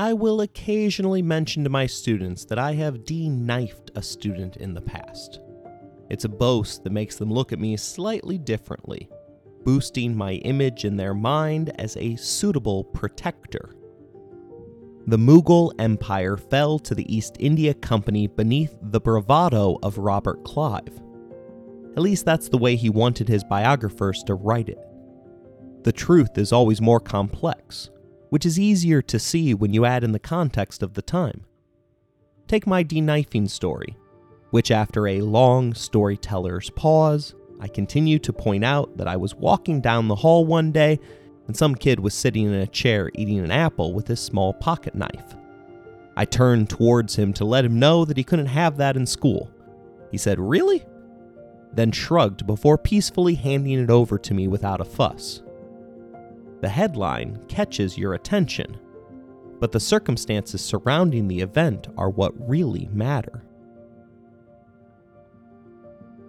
I will occasionally mention to my students that I have de-knifed a student in the past. It's a boast that makes them look at me slightly differently, boosting my image in their mind as a suitable protector. The Mughal Empire fell to the East India Company beneath the bravado of Robert Clive. At least that's the way he wanted his biographers to write it. The truth is always more complex, which is easier to see when you add in the context of the time. Take my de-knifing story, which after a long storyteller's pause, I continue to point out that I was walking down the hall one day and some kid was sitting in a chair eating an apple with his small pocket knife. I turned towards him to let him know that he couldn't have that in school. He said, Really? Then shrugged before peacefully handing it over to me without a fuss. The headline catches your attention, but the circumstances surrounding the event are what really matter.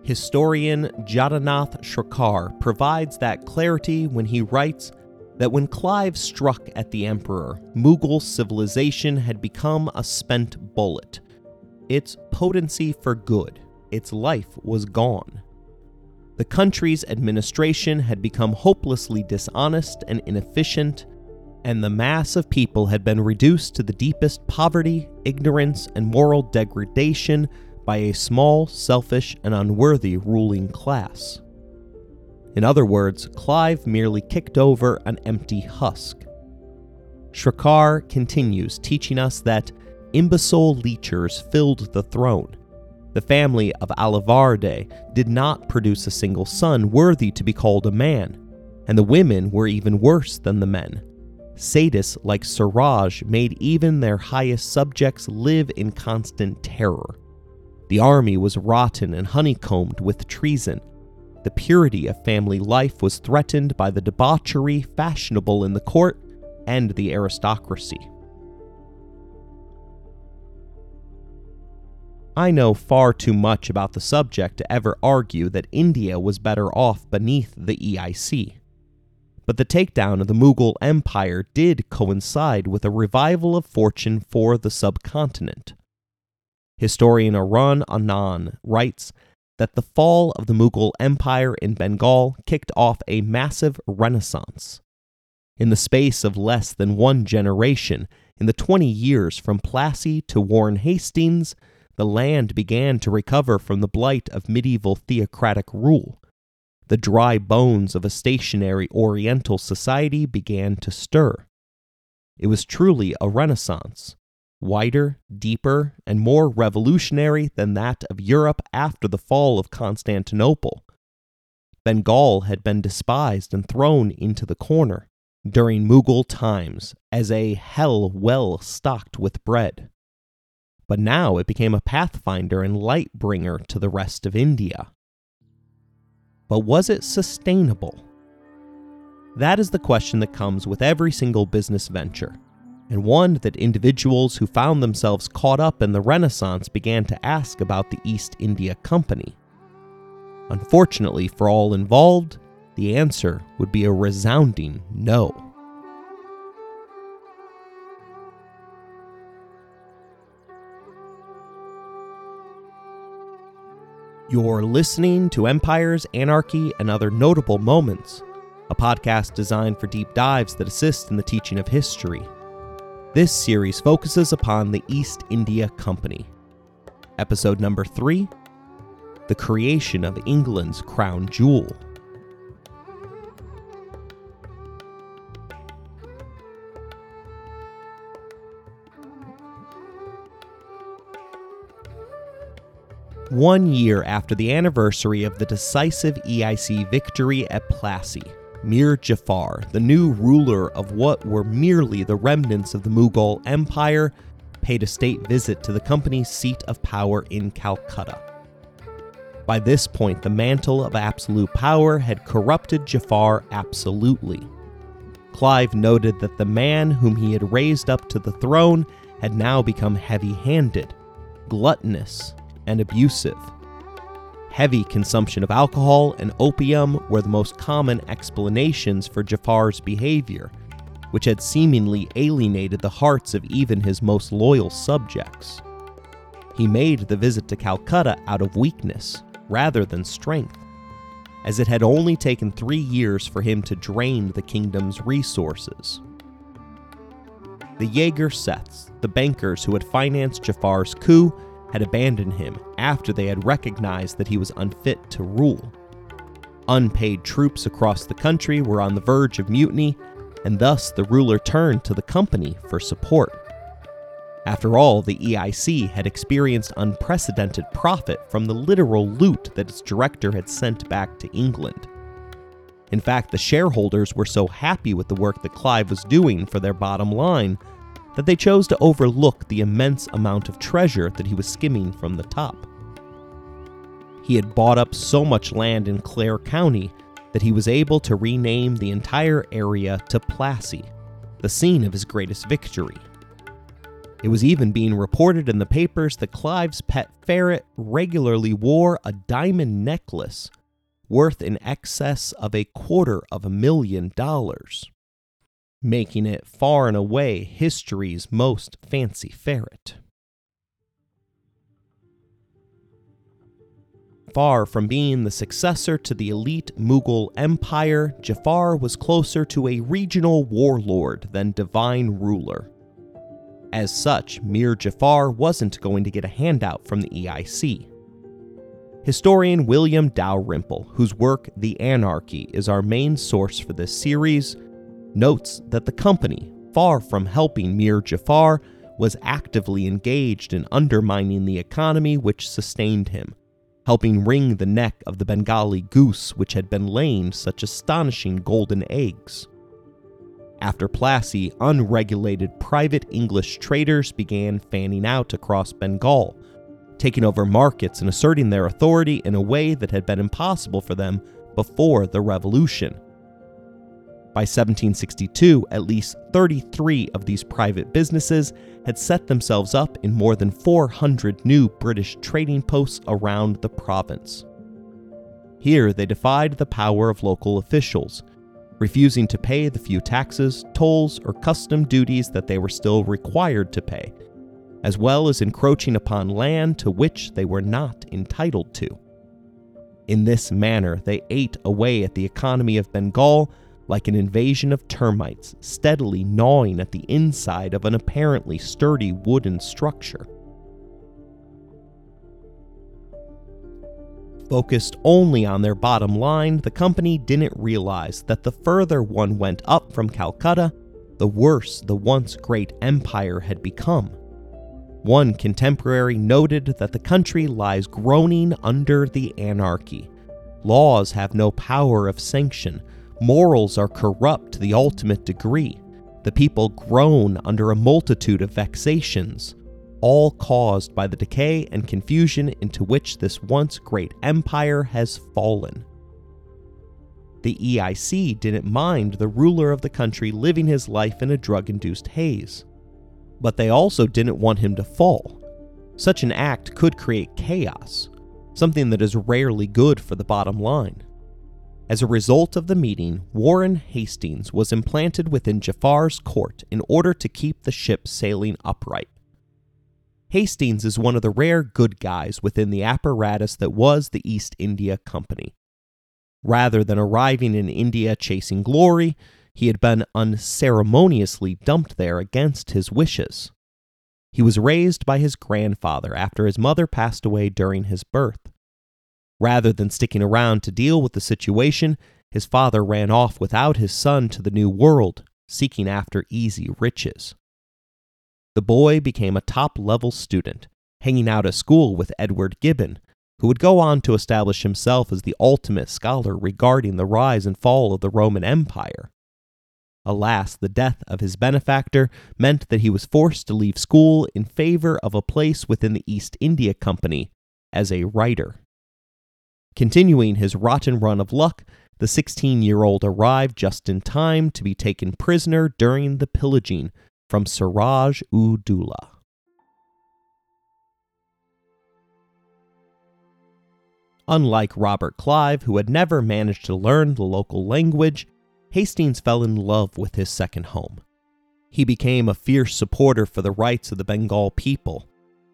Historian Jadunath Sarkar provides that clarity when he writes that when Clive struck at the Emperor, Mughal civilization had become a spent bullet. Its potency for good, its life was gone. The country's administration had become hopelessly dishonest and inefficient, and the mass of people had been reduced to the deepest poverty, ignorance, and moral degradation by a small, selfish, and unworthy ruling class. In other words, Clive merely kicked over an empty husk. Sarkar continues teaching us that imbecile leechers filled the throne, the family of Alivardi did not produce a single son worthy to be called a man, and the women were even worse than the men. Sadists like Suraj made even their highest subjects live in constant terror. The army was rotten and honeycombed with treason. The purity of family life was threatened by the debauchery fashionable in the court and the aristocracy. I know far too much about the subject to ever argue that India was better off beneath the EIC. But the takedown of the Mughal Empire did coincide with a revival of fortune for the subcontinent. Historian Arun Anand writes that the fall of the Mughal Empire in Bengal kicked off a massive renaissance. In the space of less than one generation, in the 20 years from Plassey to Warren Hastings, the land began to recover from the blight of medieval theocratic rule. The dry bones of a stationary Oriental society began to stir. It was truly a renaissance, wider, deeper, and more revolutionary than that of Europe after the fall of Constantinople. Bengal had been despised and thrown into the corner during Mughal times as a hell well stocked with bread but now it became a pathfinder and light bringer to the rest of India. But was it sustainable? That is the question that comes with every single business venture, and one that individuals who found themselves caught up in the Renaissance began to ask about the East India Company. Unfortunately for all involved, the answer would be a resounding no. You're listening to Empires, Anarchy, and Other Notable Moments, a podcast designed for deep dives that assist in the teaching of history. This series focuses upon the East India Company. Episode number three The Creation of England's Crown Jewel. One year after the anniversary of the decisive EIC victory at Plassey. Mir Jafar, the new ruler of what were merely the remnants of the Mughal Empire, paid a state visit to the company's seat of power in Calcutta. By this point, the mantle of absolute power had corrupted Jafar absolutely. Clive noted that the man whom he had raised up to the throne had now become heavy handed, gluttonous, and abusive. Heavy consumption of alcohol and opium were the most common explanations for Jafar's behavior, which had seemingly alienated the hearts of even his most loyal subjects. He made the visit to Calcutta out of weakness rather than strength, as it had only taken three years for him to drain the kingdom's resources. The Jagat Seths, the bankers who had financed Jafar's coup, had abandoned him after they had recognized that he was unfit to rule. Unpaid troops across the country were on the verge of mutiny, and thus the ruler turned to the company for support. After all, the EIC had experienced unprecedented profit from the literal loot that its director had sent back to England. In fact, the shareholders were so happy with the work that Clive was doing for their bottom line that they chose to overlook the immense amount of treasure that he was skimming from the top. He had bought up so much land in Clare County that he was able to rename the entire area to Plassey, the scene of his greatest victory. It was even being reported in the papers that Clive's pet ferret regularly wore a diamond necklace worth in excess of a quarter of a million dollars, making it far and away history's most fancy ferret. Far from being the successor to the elite Mughal empire, Jafar was closer to a regional warlord than divine ruler. As such, Mir Jafar wasn't going to get a handout from the EIC. Historian William Dalrymple, whose work The Anarchy is our main source for this series, notes that the company, far from helping Mir Jafar, was actively engaged in undermining the economy which sustained him, helping wring the neck of the Bengali goose which had been laying such astonishing golden eggs. After Plassey, unregulated private English traders began fanning out across Bengal, taking over markets and asserting their authority in a way that had been impossible for them before the revolution. By 1762, at least 33 of these private businesses had set themselves up in more than 400 new British trading posts around the province. Here, they defied the power of local officials, refusing to pay the few taxes, tolls, or custom duties that they were still required to pay, as well as encroaching upon land to which they were not entitled to. In this manner, they ate away at the economy of Bengal like an invasion of termites steadily gnawing at the inside of an apparently sturdy wooden structure. Focused only on their bottom line, the company didn't realize that the further one went up from Calcutta, the worse the once great empire had become. One contemporary noted that the country lies groaning under the anarchy. Laws have no power of sanction. Morals are corrupt to the ultimate degree. The people groan under a multitude of vexations all caused by the decay and confusion into which this once great empire has fallen. The EIC didn't mind the ruler of the country living his life in a drug induced haze. But they also didn't want him to fall. Such an act could create chaos, something that is rarely good for the bottom line. As a result of the meeting, Warren Hastings was implanted within Jafar's court in order to keep the ship sailing upright. Hastings is one of the rare good guys within the apparatus that was the East India Company. Rather than arriving in India chasing glory, he had been unceremoniously dumped there against his wishes. He was raised by his grandfather after his mother passed away during his birth. Rather than sticking around to deal with the situation, his father ran off without his son to the New World, seeking after easy riches the boy became a top level student, hanging out at school with Edward Gibbon, who would go on to establish himself as the ultimate scholar regarding the rise and fall of the Roman Empire. Alas, the death of his benefactor meant that he was forced to leave school in favor of a place within the East India Company as a writer. Continuing his rotten run of luck, the 16 year old arrived just in time to be taken prisoner during the pillaging from Siraj ud Dowlah. Unlike Robert Clive, who had never managed to learn the local language, Hastings fell in love with his second home. He became a fierce supporter for the rights of the Bengal people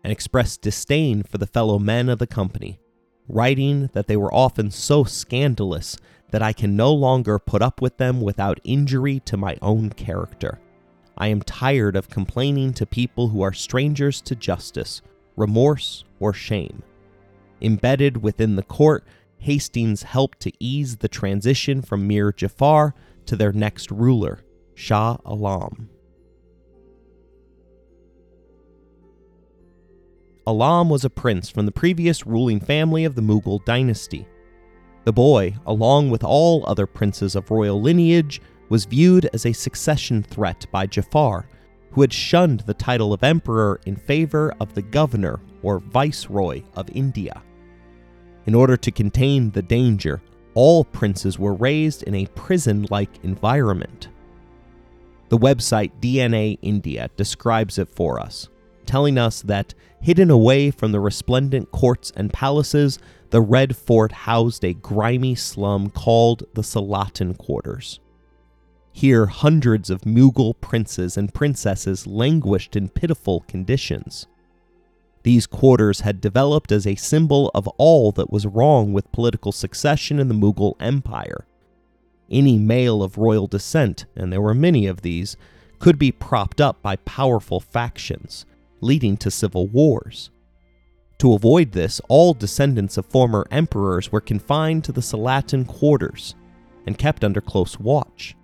and expressed disdain for the fellow men of the company, writing that they were often so scandalous that I can no longer put up with them without injury to my own character. I am tired of complaining to people who are strangers to justice, remorse, or shame. Embedded within the court, Hastings helped to ease the transition from Mir Jafar to their next ruler, Shah Alam. Alam was a prince from the previous ruling family of the Mughal dynasty. The boy, along with all other princes of royal lineage, was viewed as a succession threat by Jafar, who had shunned the title of emperor in favor of the governor or viceroy of India. In order to contain the danger, all princes were raised in a prison like environment. The website DNA India describes it for us telling us that, hidden away from the resplendent courts and palaces, the Red Fort housed a grimy slum called the Salatin Quarters. Here, hundreds of Mughal princes and princesses languished in pitiful conditions. These quarters had developed as a symbol of all that was wrong with political succession in the Mughal Empire. Any male of royal descent, and there were many of these, could be propped up by powerful factions, leading to civil wars. To avoid this, all descendants of former emperors were confined to the Salatin quarters and kept under close watch.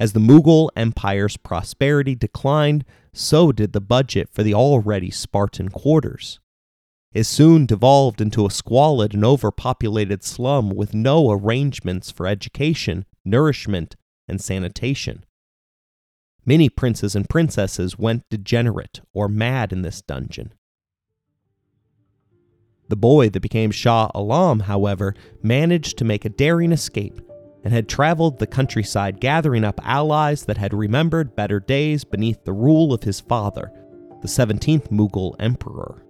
As the Mughal Empire's prosperity declined, so did the budget for the already Spartan quarters. It soon devolved into a squalid and overpopulated slum with no arrangements for education, nourishment, and sanitation. Many princes and princesses went degenerate or mad in this dungeon. The boy that became Shah Alam, however, managed to make a daring escape and had traveled the countryside gathering up allies that had remembered better days beneath the rule of his father, the 17th Mughal emperor.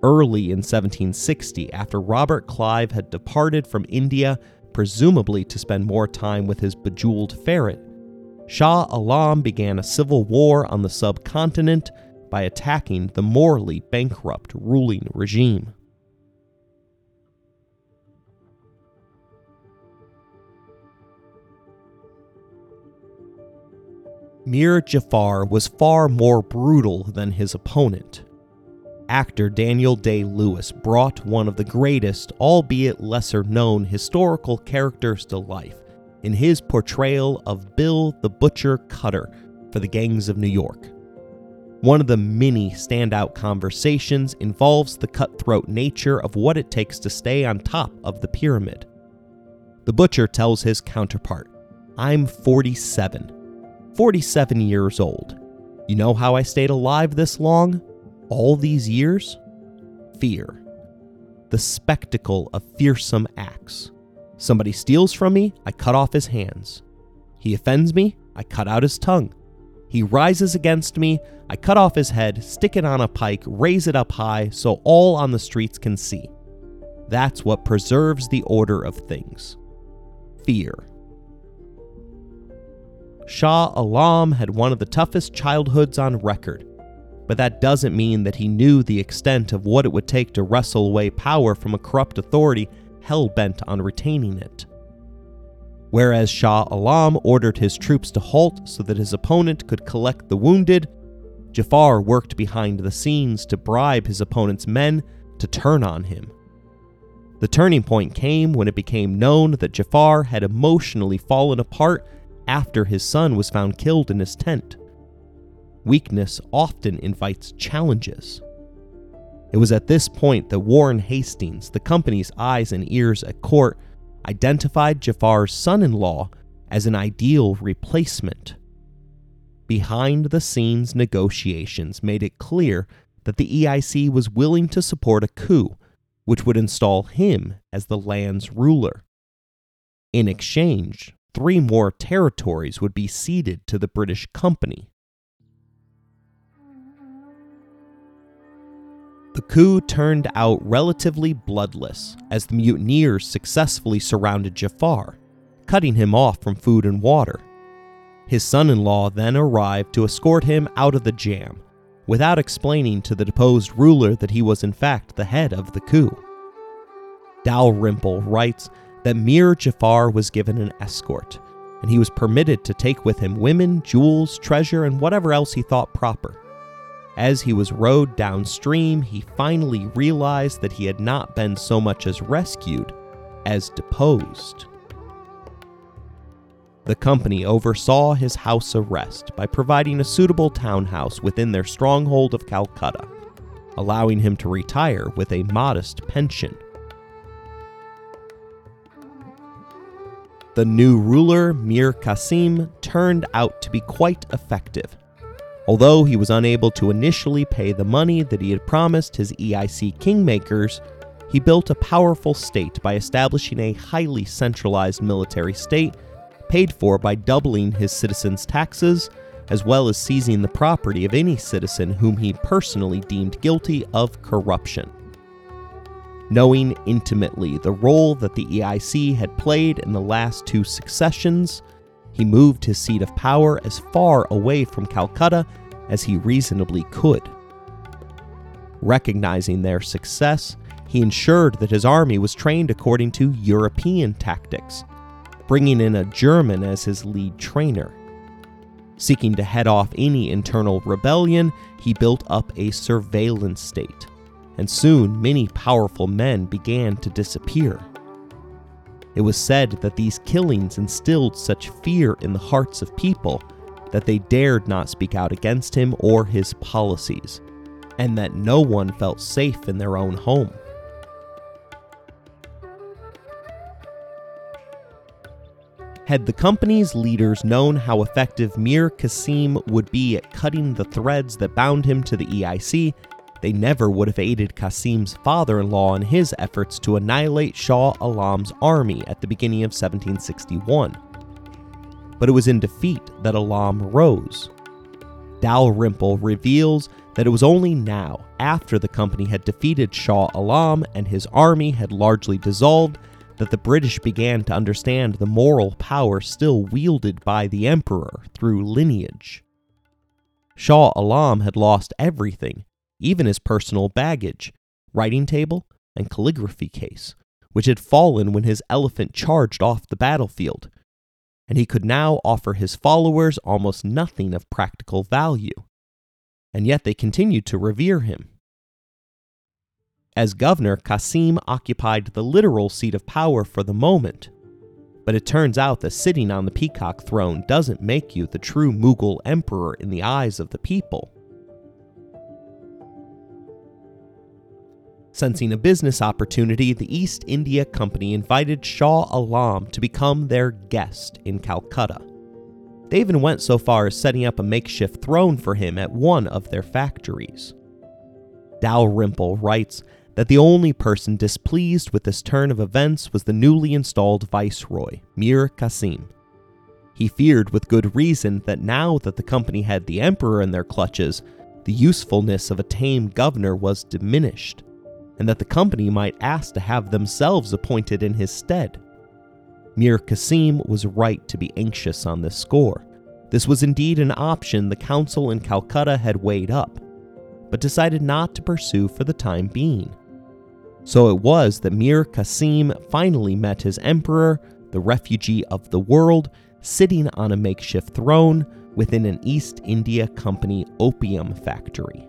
Early in 1760, after Robert Clive had departed from India, presumably to spend more time with his bejeweled ferret, Shah Alam began a civil war on the subcontinent by attacking the morally bankrupt ruling regime. Mir Jafar was far more brutal than his opponent. Actor Daniel Day Lewis brought one of the greatest, albeit lesser known, historical characters to life in his portrayal of Bill the Butcher Cutting for the Gangs of New York. One of the many standout conversations involves the cutthroat nature of what it takes to stay on top of the pyramid. The butcher tells his counterpart, I'm 47. 47 years old. You know how I stayed alive this long? All these years? Fear. The spectacle of fearsome acts. Somebody steals from me, I cut off his hands. He offends me, I cut out his tongue. He rises against me, I cut off his head, stick it on a pike, raise it up high so all on the streets can see. That's what preserves the order of things fear. Shah Alam had one of the toughest childhoods on record, but that doesn't mean that he knew the extent of what it would take to wrestle away power from a corrupt authority hell bent on retaining it. Whereas Shah Alam ordered his troops to halt so that his opponent could collect the wounded, Jafar worked behind the scenes to bribe his opponent's men to turn on him. The turning point came when it became known that Jafar had emotionally fallen apart after his son was found killed in his tent. Weakness often invites challenges. It was at this point that Warren Hastings, the company's eyes and ears at court, identified Jafar's son in law as an ideal replacement. Behind the scenes negotiations made it clear that the EIC was willing to support a coup which would install him as the land's ruler. In exchange, three more territories would be ceded to the British company. The coup turned out relatively bloodless as the mutineers successfully surrounded Jafar, cutting him off from food and water. His son in law then arrived to escort him out of the jam, without explaining to the deposed ruler that he was in fact the head of the coup. Dalrymple writes that Mir Jafar was given an escort, and he was permitted to take with him women, jewels, treasure, and whatever else he thought proper. As he was rowed downstream, he finally realized that he had not been so much as rescued as deposed. The company oversaw his house arrest by providing a suitable townhouse within their stronghold of Calcutta, allowing him to retire with a modest pension. The new ruler, Mir Qasim, turned out to be quite effective. Although he was unable to initially pay the money that he had promised his EIC kingmakers, he built a powerful state by establishing a highly centralized military state paid for by doubling his citizens' taxes, as well as seizing the property of any citizen whom he personally deemed guilty of corruption. Knowing intimately the role that the EIC had played in the last two successions, he moved his seat of power as far away from Calcutta as he reasonably could. Recognizing their success, he ensured that his army was trained according to European tactics, bringing in a German as his lead trainer. Seeking to head off any internal rebellion, he built up a surveillance state, and soon many powerful men began to disappear. It was said that these killings instilled such fear in the hearts of people that they dared not speak out against him or his policies, and that no one felt safe in their own home. Had the company's leaders known how effective Mir Qasim would be at cutting the threads that bound him to the EIC, they never would have aided Qasim's father in law in his efforts to annihilate Shah Alam's army at the beginning of 1761. But it was in defeat that Alam rose. Dalrymple reveals that it was only now, after the company had defeated Shah Alam and his army had largely dissolved, that the British began to understand the moral power still wielded by the emperor through lineage. Shah Alam had lost everything, even his personal baggage, writing table, and calligraphy case, which had fallen when his elephant charged off the battlefield, and he could now offer his followers almost nothing of practical value. And yet they continued to revere him. As governor, Qasim occupied the literal seat of power for the moment. But it turns out that sitting on the peacock throne doesn't make you the true Mughal emperor in the eyes of the people. Sensing a business opportunity, the East India Company invited Shah Alam to become their guest in Calcutta. They even went so far as setting up a makeshift throne for him at one of their factories. Dalrymple writes that the only person displeased with this turn of events was the newly installed viceroy, Mir Qasim. He feared with good reason that now that the company had the emperor in their clutches, the usefulness of a tame governor was diminished, and that the company might ask to have themselves appointed in his stead. Mir Qasim was right to be anxious on this score. This was indeed an option the council in Calcutta had weighed up, but decided not to pursue for the time being. So it was that Mir Qasim finally met his emperor, the refugee of the world, sitting on a makeshift throne within an East India Company opium factory.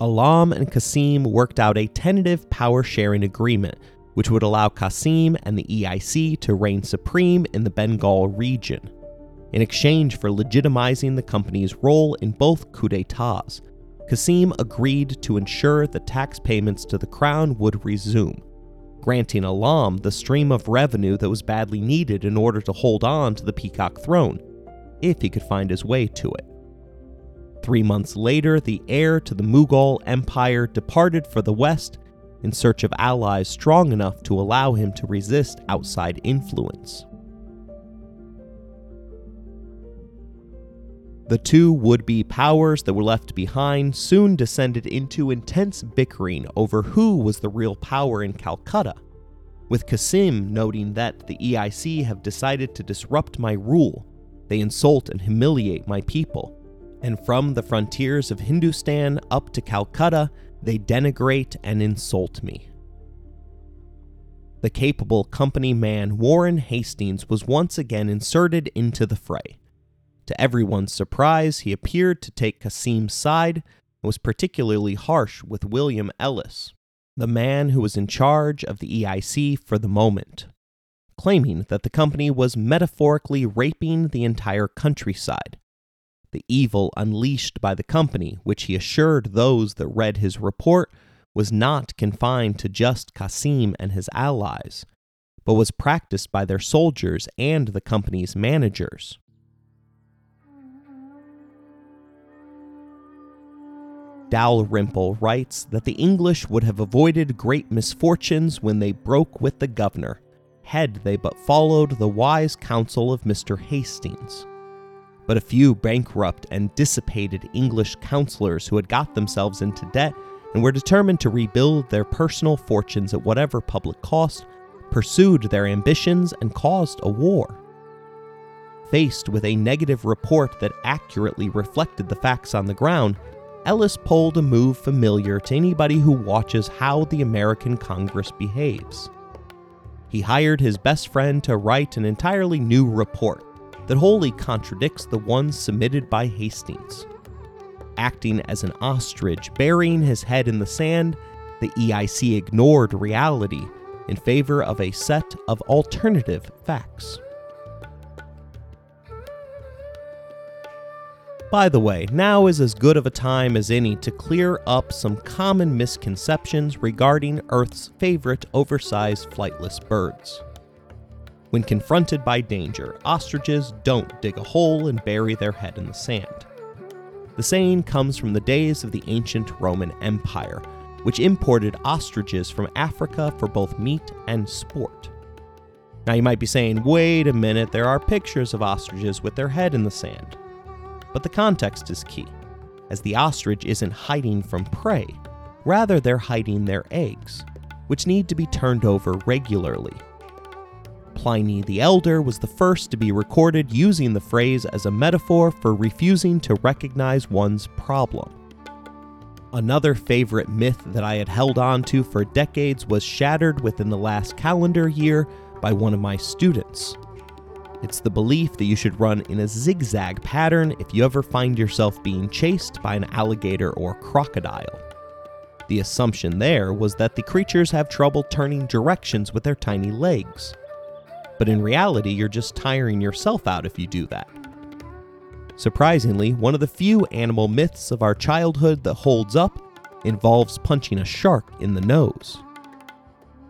Alam and Qasim worked out a tentative power sharing agreement, which would allow Qasim and the EIC to reign supreme in the Bengal region in exchange for legitimizing the company's role in both coups d'etats. Qasim agreed to ensure the tax payments to the crown would resume, granting Alam the stream of revenue that was badly needed in order to hold on to the peacock throne, if he could find his way to it. Three months later, the heir to the Mughal Empire departed for the west in search of allies strong enough to allow him to resist outside influence. The two would be powers that were left behind soon descended into intense bickering over who was the real power in Calcutta, with Qasim noting that the EIC have decided to disrupt my rule. They insult and humiliate my people. And from the frontiers of Hindustan up to Calcutta, they denigrate and insult me. The capable company man Warren Hastings was once again inserted into the fray. To everyone's surprise, he appeared to take Qasim's side and was particularly harsh with William Ellis, the man who was in charge of the EIC for the moment, claiming that the company was metaphorically raping the entire countryside. The evil unleashed by the company, which he assured those that read his report, was not confined to just Qasim and his allies, but was practiced by their soldiers and the company's managers. Dalrymple writes that the English would have avoided great misfortunes when they broke with the governor, had they but followed the wise counsel of Mr. Hastings. But a few bankrupt and dissipated English counselors who had got themselves into debt and were determined to rebuild their personal fortunes at whatever public cost, pursued their ambitions and caused a war. Faced with a negative report that accurately reflected the facts on the ground, Ellis pulled a move familiar to anybody who watches how the American Congress behaves. He hired his best friend to write an entirely new report that wholly contradicts the one submitted by Hastings. Acting as an ostrich burying his head in the sand, the EIC ignored reality in favor of a set of alternative facts. By the way, now is as good of a time as any to clear up some common misconceptions regarding Earth's favorite oversized flightless birds. When confronted by danger, ostriches don't dig a hole and bury their head in the sand. The saying comes from the days of the ancient Roman Empire, which imported ostriches from Africa for both meat and sport. Now you might be saying, wait a minute, there are pictures of ostriches with their head in the sand. But the context is key, as the ostrich isn't hiding from prey, rather, they're hiding their eggs, which need to be turned over regularly. Pliny the Elder was the first to be recorded using the phrase as a metaphor for refusing to recognize one's problem. Another favorite myth that I had held on to for decades was shattered within the last calendar year by one of my students. It's the belief that you should run in a zigzag pattern if you ever find yourself being chased by an alligator or crocodile. The assumption there was that the creatures have trouble turning directions with their tiny legs. But in reality, you're just tiring yourself out if you do that. Surprisingly, one of the few animal myths of our childhood that holds up involves punching a shark in the nose.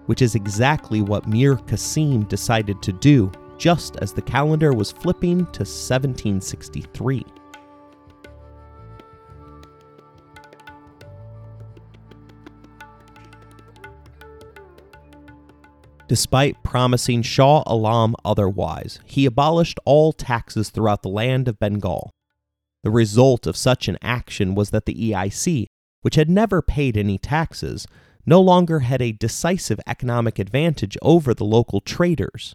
Which is exactly what Mir Qasim decided to do just as the calendar was flipping to 1763. Despite promising Shah Alam otherwise, he abolished all taxes throughout the land of Bengal. The result of such an action was that the EIC, which had never paid any taxes, no longer had a decisive economic advantage over the local traders.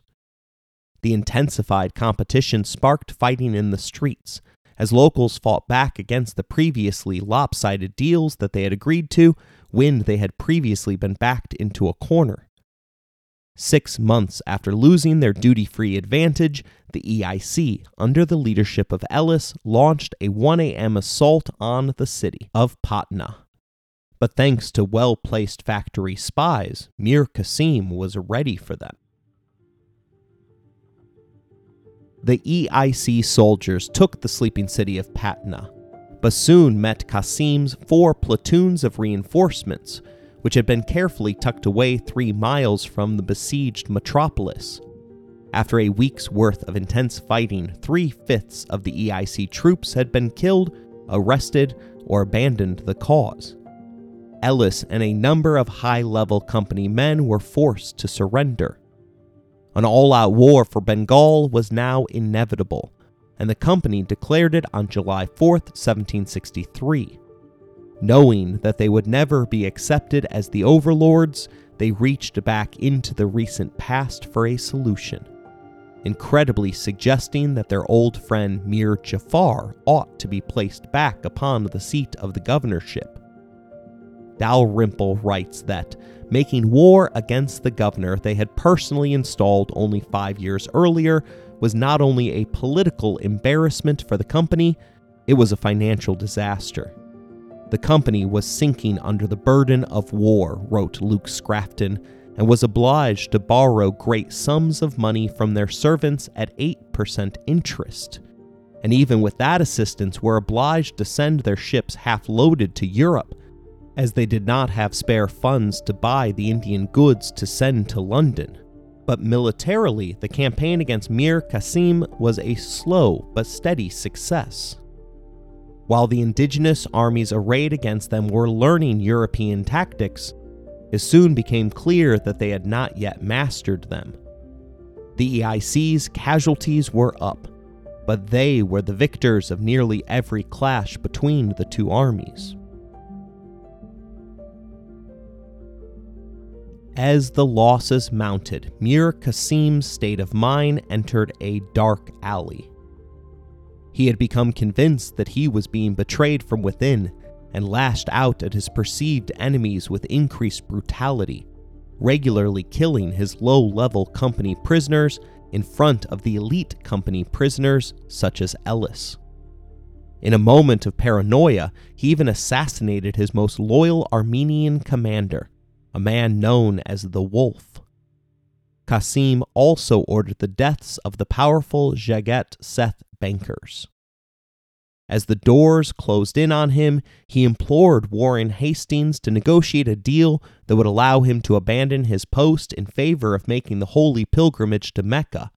The intensified competition sparked fighting in the streets, as locals fought back against the previously lopsided deals that they had agreed to when they had previously been backed into a corner. Six months after losing their duty free advantage, the EIC, under the leadership of Ellis, launched a 1 a.m. assault on the city of Patna. But thanks to well placed factory spies, Mir Qasim was ready for them. the EIC soldiers took the sleeping city of Patna, but soon met Qasim's four platoons of reinforcements, which had been carefully tucked away three miles from the besieged metropolis. After a week's worth of intense fighting, three fifths of the EIC troops had been killed, arrested, or abandoned the cause. Ellis and a number of high level company men were forced to surrender. An all out war for Bengal was now inevitable, and the company declared it on July 4, 1763. Knowing that they would never be accepted as the overlords, they reached back into the recent past for a solution, incredibly suggesting that their old friend Mir Jafar ought to be placed back upon the seat of the governorship. Dalrymple writes that, making war against the governor they had personally installed only five years earlier was not only a political embarrassment for the company, it was a financial disaster. The company was sinking under the burden of war, wrote Luke Scrafton, and was obliged to borrow great sums of money from their servants at 8% interest. And even with that assistance, were obliged to send their ships half loaded to Europe, as they did not have spare funds to buy the Indian goods to send to London. But militarily, the campaign against Mir Qasim was a slow but steady success. While the indigenous armies arrayed against them were learning European tactics, it soon became clear that they had not yet mastered them. The EIC's casualties were up, but they were the victors of nearly every clash between the two armies. As the losses mounted, Mir Qasim's state of mind entered a dark alley. He had become convinced that he was being betrayed from within and lashed out at his perceived enemies with increased brutality, regularly killing his low level company prisoners in front of the elite company prisoners such as Ellis. In a moment of paranoia, he even assassinated his most loyal Armenian commander, a man known as the Wolf. Qasim also ordered the deaths of the powerful Jagat Seth bankers. As the doors closed in on him, he implored Warren Hastings to negotiate a deal that would allow him to abandon his post in favor of making the holy pilgrimage to Mecca.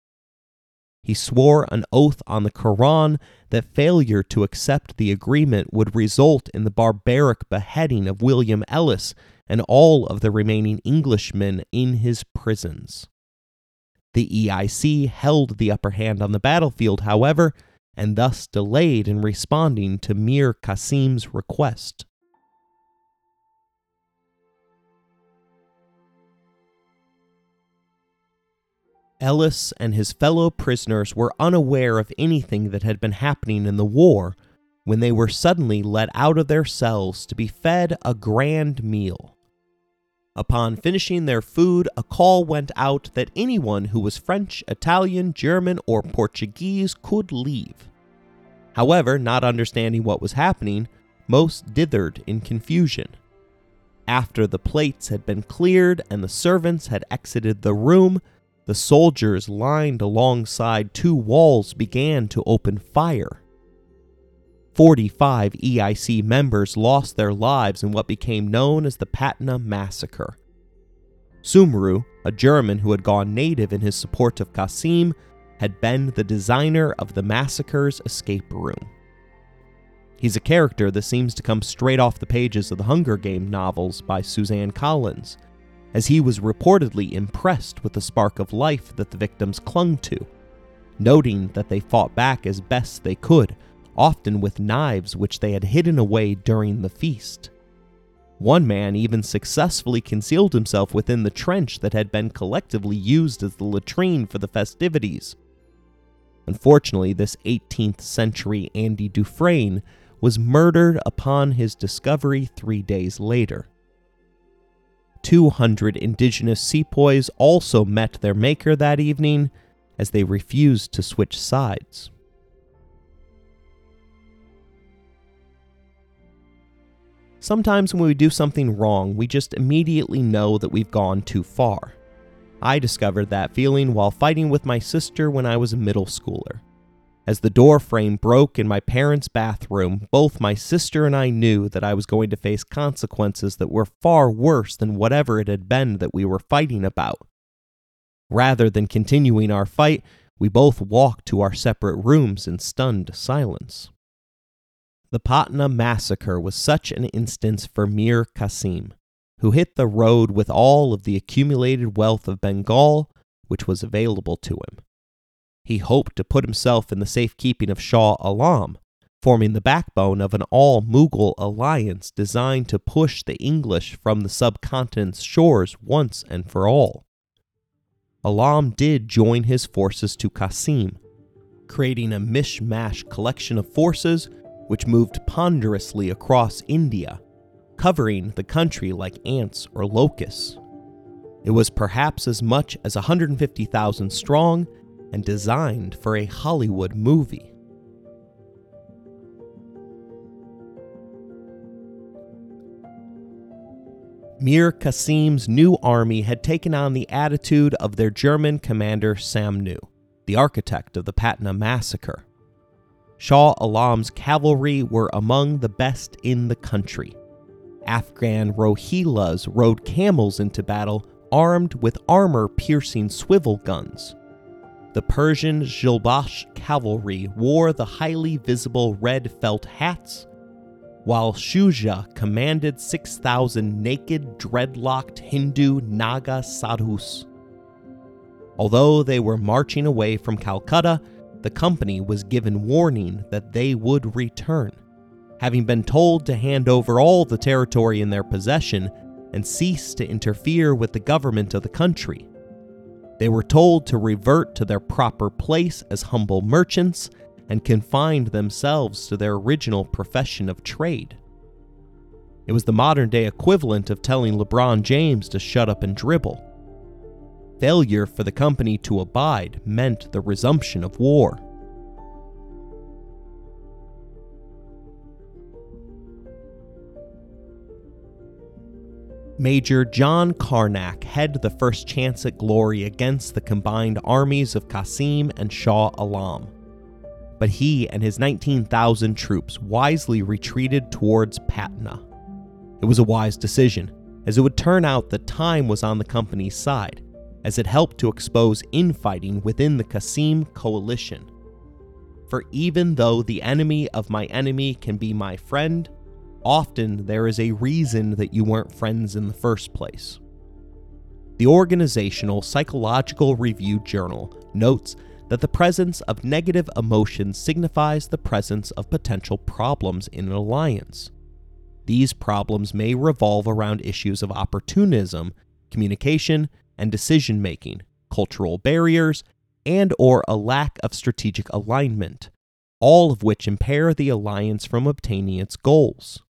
He swore an oath on the Koran that failure to accept the agreement would result in the barbaric beheading of William Ellis and all of the remaining Englishmen in his prisons. The EIC held the upper hand on the battlefield, however, and thus delayed in responding to Mir Qasim's request. Ellis and his fellow prisoners were unaware of anything that had been happening in the war when they were suddenly let out of their cells to be fed a grand meal. Upon finishing their food, a call went out that anyone who was French, Italian, German, or Portuguese could leave. However, not understanding what was happening, most dithered in confusion. After the plates had been cleared and the servants had exited the room, the soldiers lined alongside two walls began to open fire. 45 EIC members lost their lives in what became known as the Patna Massacre. Sumru, a German who had gone native in his support of Qasim, had been the designer of the massacre's escape room. He's a character that seems to come straight off the pages of the Hunger Game novels by Suzanne Collins, as he was reportedly impressed with the spark of life that the victims clung to, noting that they fought back as best they could often with knives which they had hidden away during the feast. One man even successfully concealed himself within the trench that had been collectively used as the latrine for the festivities. Unfortunately, this 18th century Andy Dufresne was murdered upon his discovery three days later. 200 indigenous sepoys also met their maker that evening as they refused to switch sides. Sometimes when we do something wrong, we just immediately know that we've gone too far. I discovered that feeling while fighting with my sister when I was a middle schooler. As the door frame broke in my parents' bathroom, both my sister and I knew that I was going to face consequences that were far worse than whatever it had been that we were fighting about. Rather than continuing our fight, we both walked to our separate rooms in stunned silence. The Patna massacre was such an instance for Mir Qasim, who hit the road with all of the accumulated wealth of Bengal which was available to him. He hoped to put himself in the safekeeping of Shah Alam, forming the backbone of an all Mughal alliance designed to push the English from the subcontinent's shores once and for all. Alam did join his forces to Qasim, creating a mishmash collection of forces which moved ponderously across India, covering the country like ants or locusts. It was perhaps as much as 150,000 strong and designed for a Hollywood movie. Mir Qasim's new army had taken on the attitude of their German commander Sumru, the architect of the Patna massacre. Shah Alam's cavalry were among the best in the country. Afghan Rohillas rode camels into battle armed with armor piercing swivel guns. The Persian Qizilbash cavalry wore the highly visible red felt hats, while Shuja commanded 6,000 naked, dreadlocked Hindu Naga sadhus. Although they were marching away from Calcutta, the company was given warning that they would return, having been told to hand over all the territory in their possession and cease to interfere with the government of the country. They were told to revert to their proper place as humble merchants and confined themselves to their original profession of trade. It was the modern day equivalent of telling LeBron James to shut up and dribble. Failure for the company to abide meant the resumption of war. Major John Carnac had the first chance at glory against the combined armies of Qasim and Shah Alam. But he and his 19,000 troops wisely retreated towards Patna. It was a wise decision, as it would turn out that time was on the company's side, as it helped to expose infighting within the Qasim coalition. For even though the enemy of my enemy can be my friend, often there is a reason that you weren't friends in the first place. The Organizational Psychological Review Journal notes that the presence of negative emotions signifies the presence of potential problems in an alliance. These problems may revolve around issues of opportunism, communication, and decision making, cultural barriers, and or a lack of strategic alignment, all of which impair the alliance from obtaining its goals.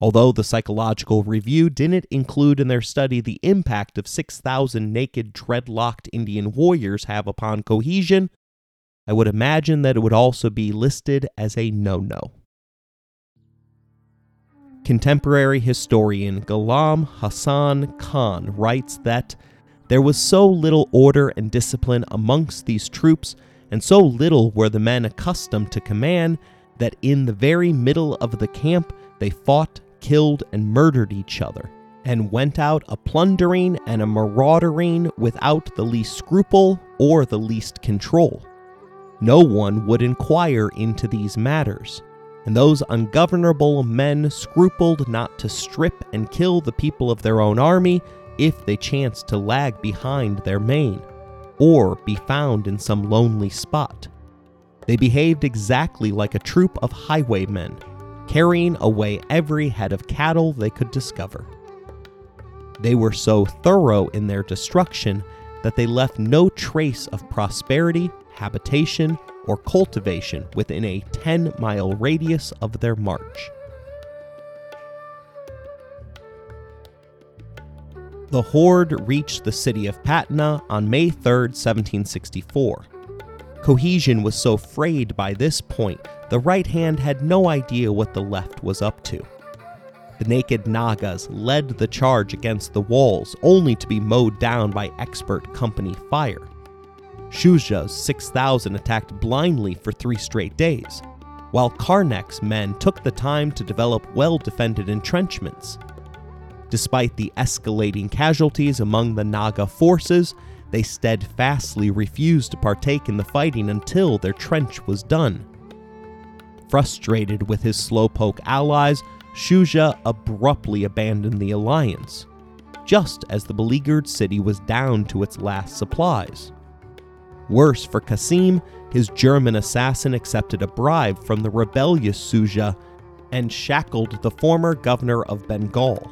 Although the psychological review didn't include in their study the impact of 6,000 naked, dreadlocked Indian warriors have upon cohesion, I would imagine that it would also be listed as a no no. Contemporary historian Ghulam Hassan Khan writes that there was so little order and discipline amongst these troops, and so little were the men accustomed to command, that in the very middle of the camp they fought killed and murdered each other, and went out a plundering and a maraudering without the least scruple or the least control. No one would inquire into these matters, and those ungovernable men scrupled not to strip and kill the people of their own army if they chanced to lag behind their main, or be found in some lonely spot. They behaved exactly like a troop of highwaymen carrying away every head of cattle they could discover. They were so thorough in their destruction that they left no trace of prosperity, habitation, or cultivation within a 10 mile radius of their march. The horde reached the city of Patna on May 3, 1764. Cohesion was so frayed by this point, the right hand had no idea what the left was up to. The naked Nagas led the charge against the walls, only to be mowed down by expert company fire. Shuja's 6,000 attacked blindly for three straight days, while Carnac's men took the time to develop well defended entrenchments. Despite the escalating casualties among the Naga forces, they steadfastly refused to partake in the fighting until their trench was done. Frustrated with his slowpoke allies, Shuja abruptly abandoned the alliance, just as the beleaguered city was down to its last supplies. Worse for Qasim, his German assassin accepted a bribe from the rebellious Shuja and shackled the former governor of Bengal.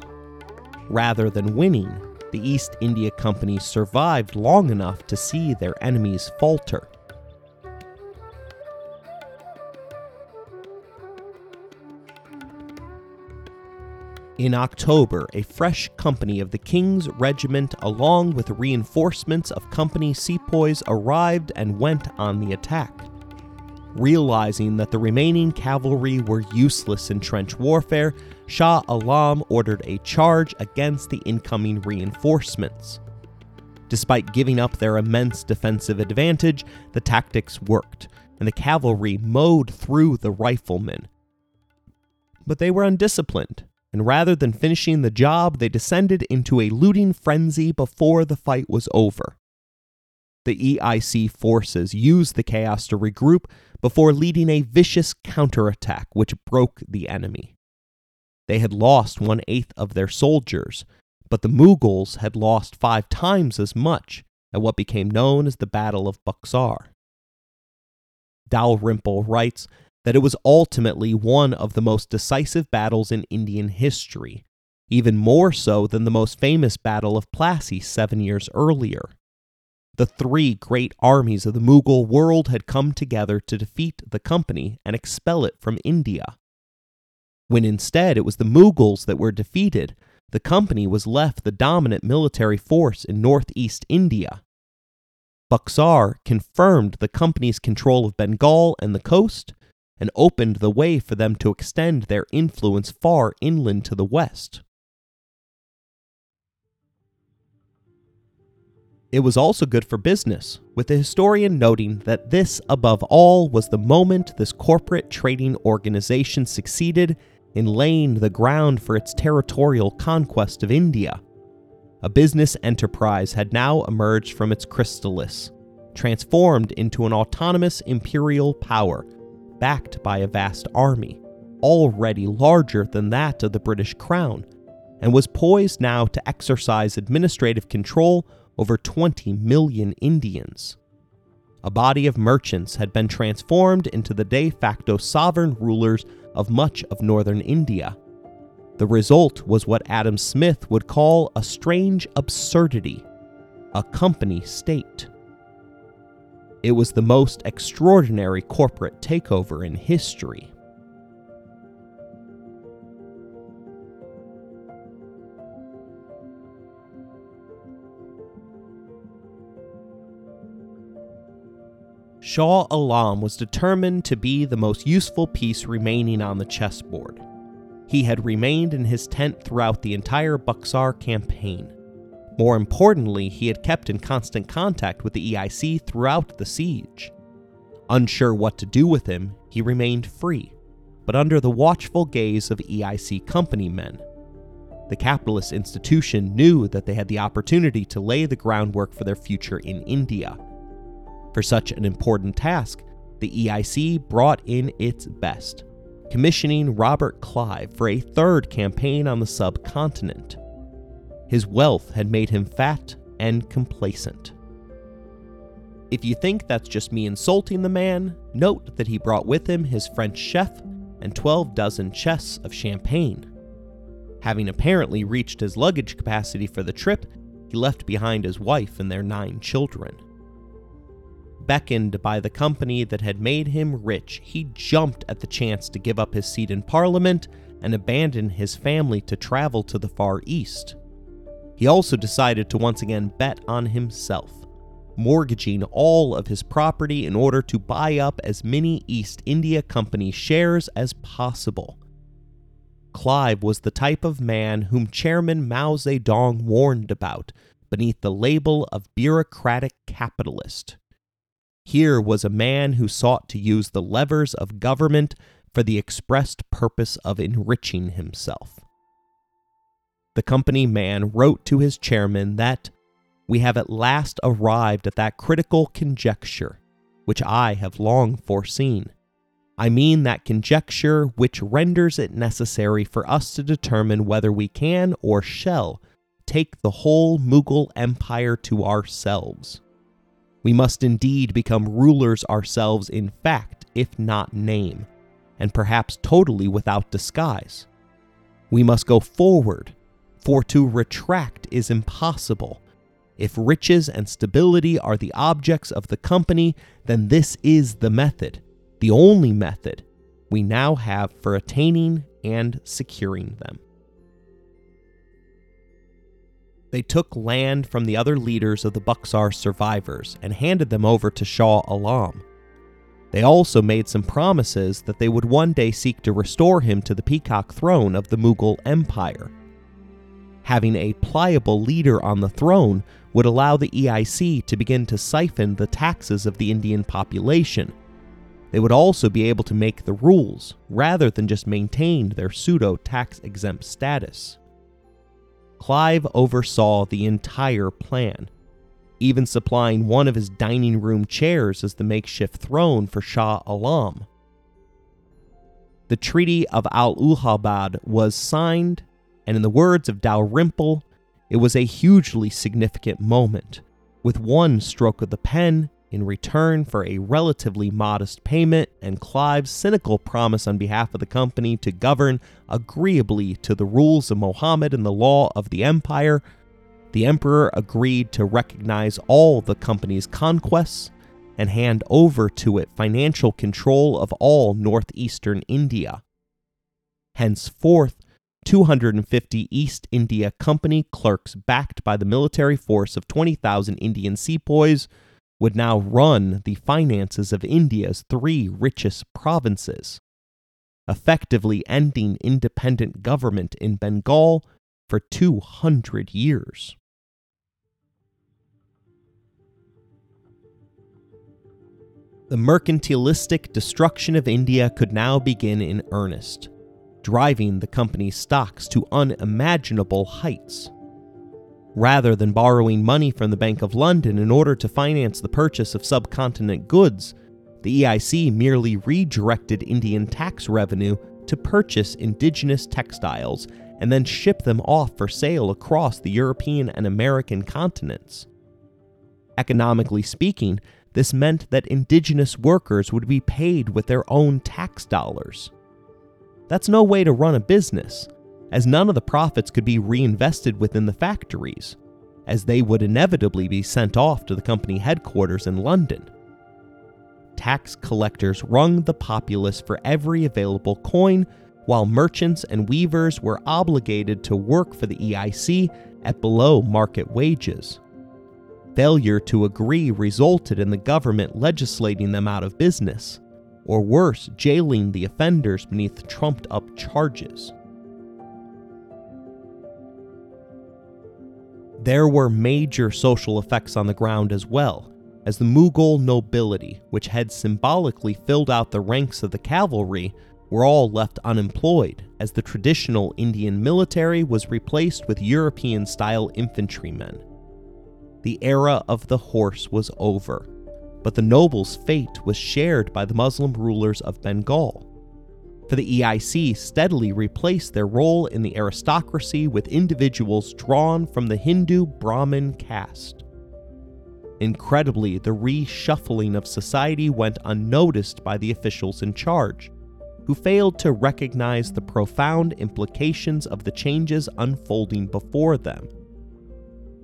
Rather than winning, the East India Company survived long enough to see their enemies falter. In October, a fresh company of the King's Regiment, along with reinforcements of Company sepoys, arrived and went on the attack. Realizing that the remaining cavalry were useless in trench warfare, Shah Alam ordered a charge against the incoming reinforcements. Despite giving up their immense defensive advantage, the tactics worked, and the cavalry mowed through the riflemen. But they were undisciplined, and rather than finishing the job, they descended into a looting frenzy before the fight was over. The EIC forces used the chaos to regroup before leading a vicious counterattack which broke the enemy. They had lost one eighth of their soldiers, but the Mughals had lost five times as much at what became known as the Battle of Buxar. Dalrymple writes that it was ultimately one of the most decisive battles in Indian history, even more so than the most famous Battle of Plassey seven years earlier. The three great armies of the Mughal world had come together to defeat the company and expel it from India. When instead it was the Mughals that were defeated, the company was left the dominant military force in northeast India. Buxar confirmed the company's control of Bengal and the coast, and opened the way for them to extend their influence far inland to the west. It was also good for business, with the historian noting that this, above all, was the moment this corporate trading organization succeeded in laying the ground for its territorial conquest of India. A business enterprise had now emerged from its chrysalis, transformed into an autonomous imperial power backed by a vast army, already larger than that of the British Crown, and was poised now to exercise administrative control over 20 million Indians. A body of merchants had been transformed into the de facto sovereign rulers of much of northern India. The result was what Adam Smith would call a strange absurdity a company state. It was the most extraordinary corporate takeover in history. Shah Alam was determined to be the most useful piece remaining on the chessboard. He had remained in his tent throughout the entire Buxar campaign, more importantly, he had kept in constant contact with the EIC throughout the siege. Unsure what to do with him, he remained free, but under the watchful gaze of EIC company men. The capitalist institution knew that they had the opportunity to lay the groundwork for their future in India. For such an important task, the EIC brought in its best, commissioning Robert Clive for a third campaign on the subcontinent. His wealth had made him fat and complacent. If you think that's just me insulting the man, note that he brought with him his French chef and 12 dozen chests of champagne. Having apparently reached his luggage capacity for the trip, he left behind his wife and their nine children. Beckoned by the company that had made him rich, he jumped at the chance to give up his seat in Parliament and abandon his family to travel to the Far East. He also decided to once again bet on himself, mortgaging all of his property in order to buy up as many East India Company shares as possible. Clive was the type of man whom Chairman Mao Zedong warned about beneath the label of bureaucratic capitalist. Here was a man who sought to use the levers of government for the expressed purpose of enriching himself the company man wrote to his chairman that we have at last arrived at that critical conjecture which I have long foreseen. I mean that conjecture which renders it necessary for us to determine whether we can or shall take the whole Mughal empire to ourselves. We must indeed become rulers ourselves in fact, if not name, and perhaps totally without disguise. We must go forward, for to retract is impossible. If riches and stability are the objects of the company, then this is the method, the only method we now have for attaining and securing them. They took land from the other leaders of the Buxar survivors and handed them over to Shah Alam. They also made some promises that they would one day seek to restore him to the peacock throne of the Mughal Empire. Having a pliable leader on the throne would allow the EIC to begin to siphon the taxes of the Indian population. They would also be able to make the rules, rather than just maintain their pseudo tax exempt status. Clive oversaw the entire plan, even supplying one of his dining room chairs as the makeshift throne for Shah Alam. The Treaty of Allahabad was signed, and in the words of Dalrymple, it was a hugely significant moment. With one stroke of the pen, in return for a relatively modest payment and Clive's cynical promise on behalf of the company to govern agreeably to the rules of Mohammed and the law of the empire, the emperor agreed to recognize all the company's conquests and hand over to it financial control of all northeastern India. Henceforth, 250 East India Company clerks backed by the military force of 20,000 Indian sepoys would now run the finances of India's three richest provinces, effectively ending independent government in Bengal for 200 years. The mercantilistic destruction of India could now begin in earnest, driving the company's stocks to unimaginable heights. Rather than borrowing money from the Bank of London in order to finance the purchase of subcontinent goods, the EIC merely redirected Indian tax revenue to purchase indigenous textiles and then ship them off for sale across the European and American continents. Economically speaking, this meant that indigenous workers would be paid with their own tax dollars. That's no way to run a business, as none of the profits could be reinvested within the factories, as they would inevitably be sent off to the company headquarters in London. Tax collectors wrung the populace for every available coin, while merchants and weavers were obligated to work for the EIC at below market wages. Failure to agree resulted in the government legislating them out of business, or worse, jailing the offenders beneath trumped up charges. There were major social effects on the ground as well, as the Mughal nobility, which had symbolically filled out the ranks of the cavalry, were all left unemployed, as the traditional Indian military was replaced with European style infantrymen. The era of the horse was over, but the nobles' fate was shared by the Muslim rulers of Bengal for the EIC steadily replaced their role in the aristocracy with individuals drawn from the Hindu Brahmin caste. Incredibly, the reshuffling of society went unnoticed by the officials in charge, who failed to recognize the profound implications of the changes unfolding before them.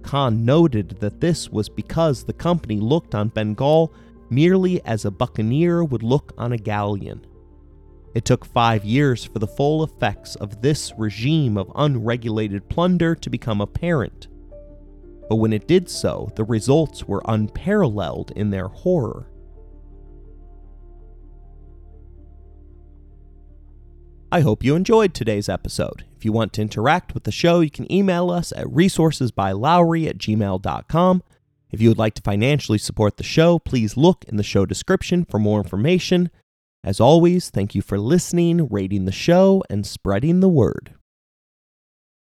Khan noted that this was because the company looked on Bengal merely as a buccaneer would look on a galleon. It took five years for the full effects of this regime of unregulated plunder to become apparent. But when it did so, the results were unparalleled in their horror. I hope you enjoyed today's episode. If you want to interact with the show, you can email us at resourcesbylowery at gmail.com. If you would like to financially support the show, please look in the show description for more information. As always, thank you for listening, rating the show, and spreading the word.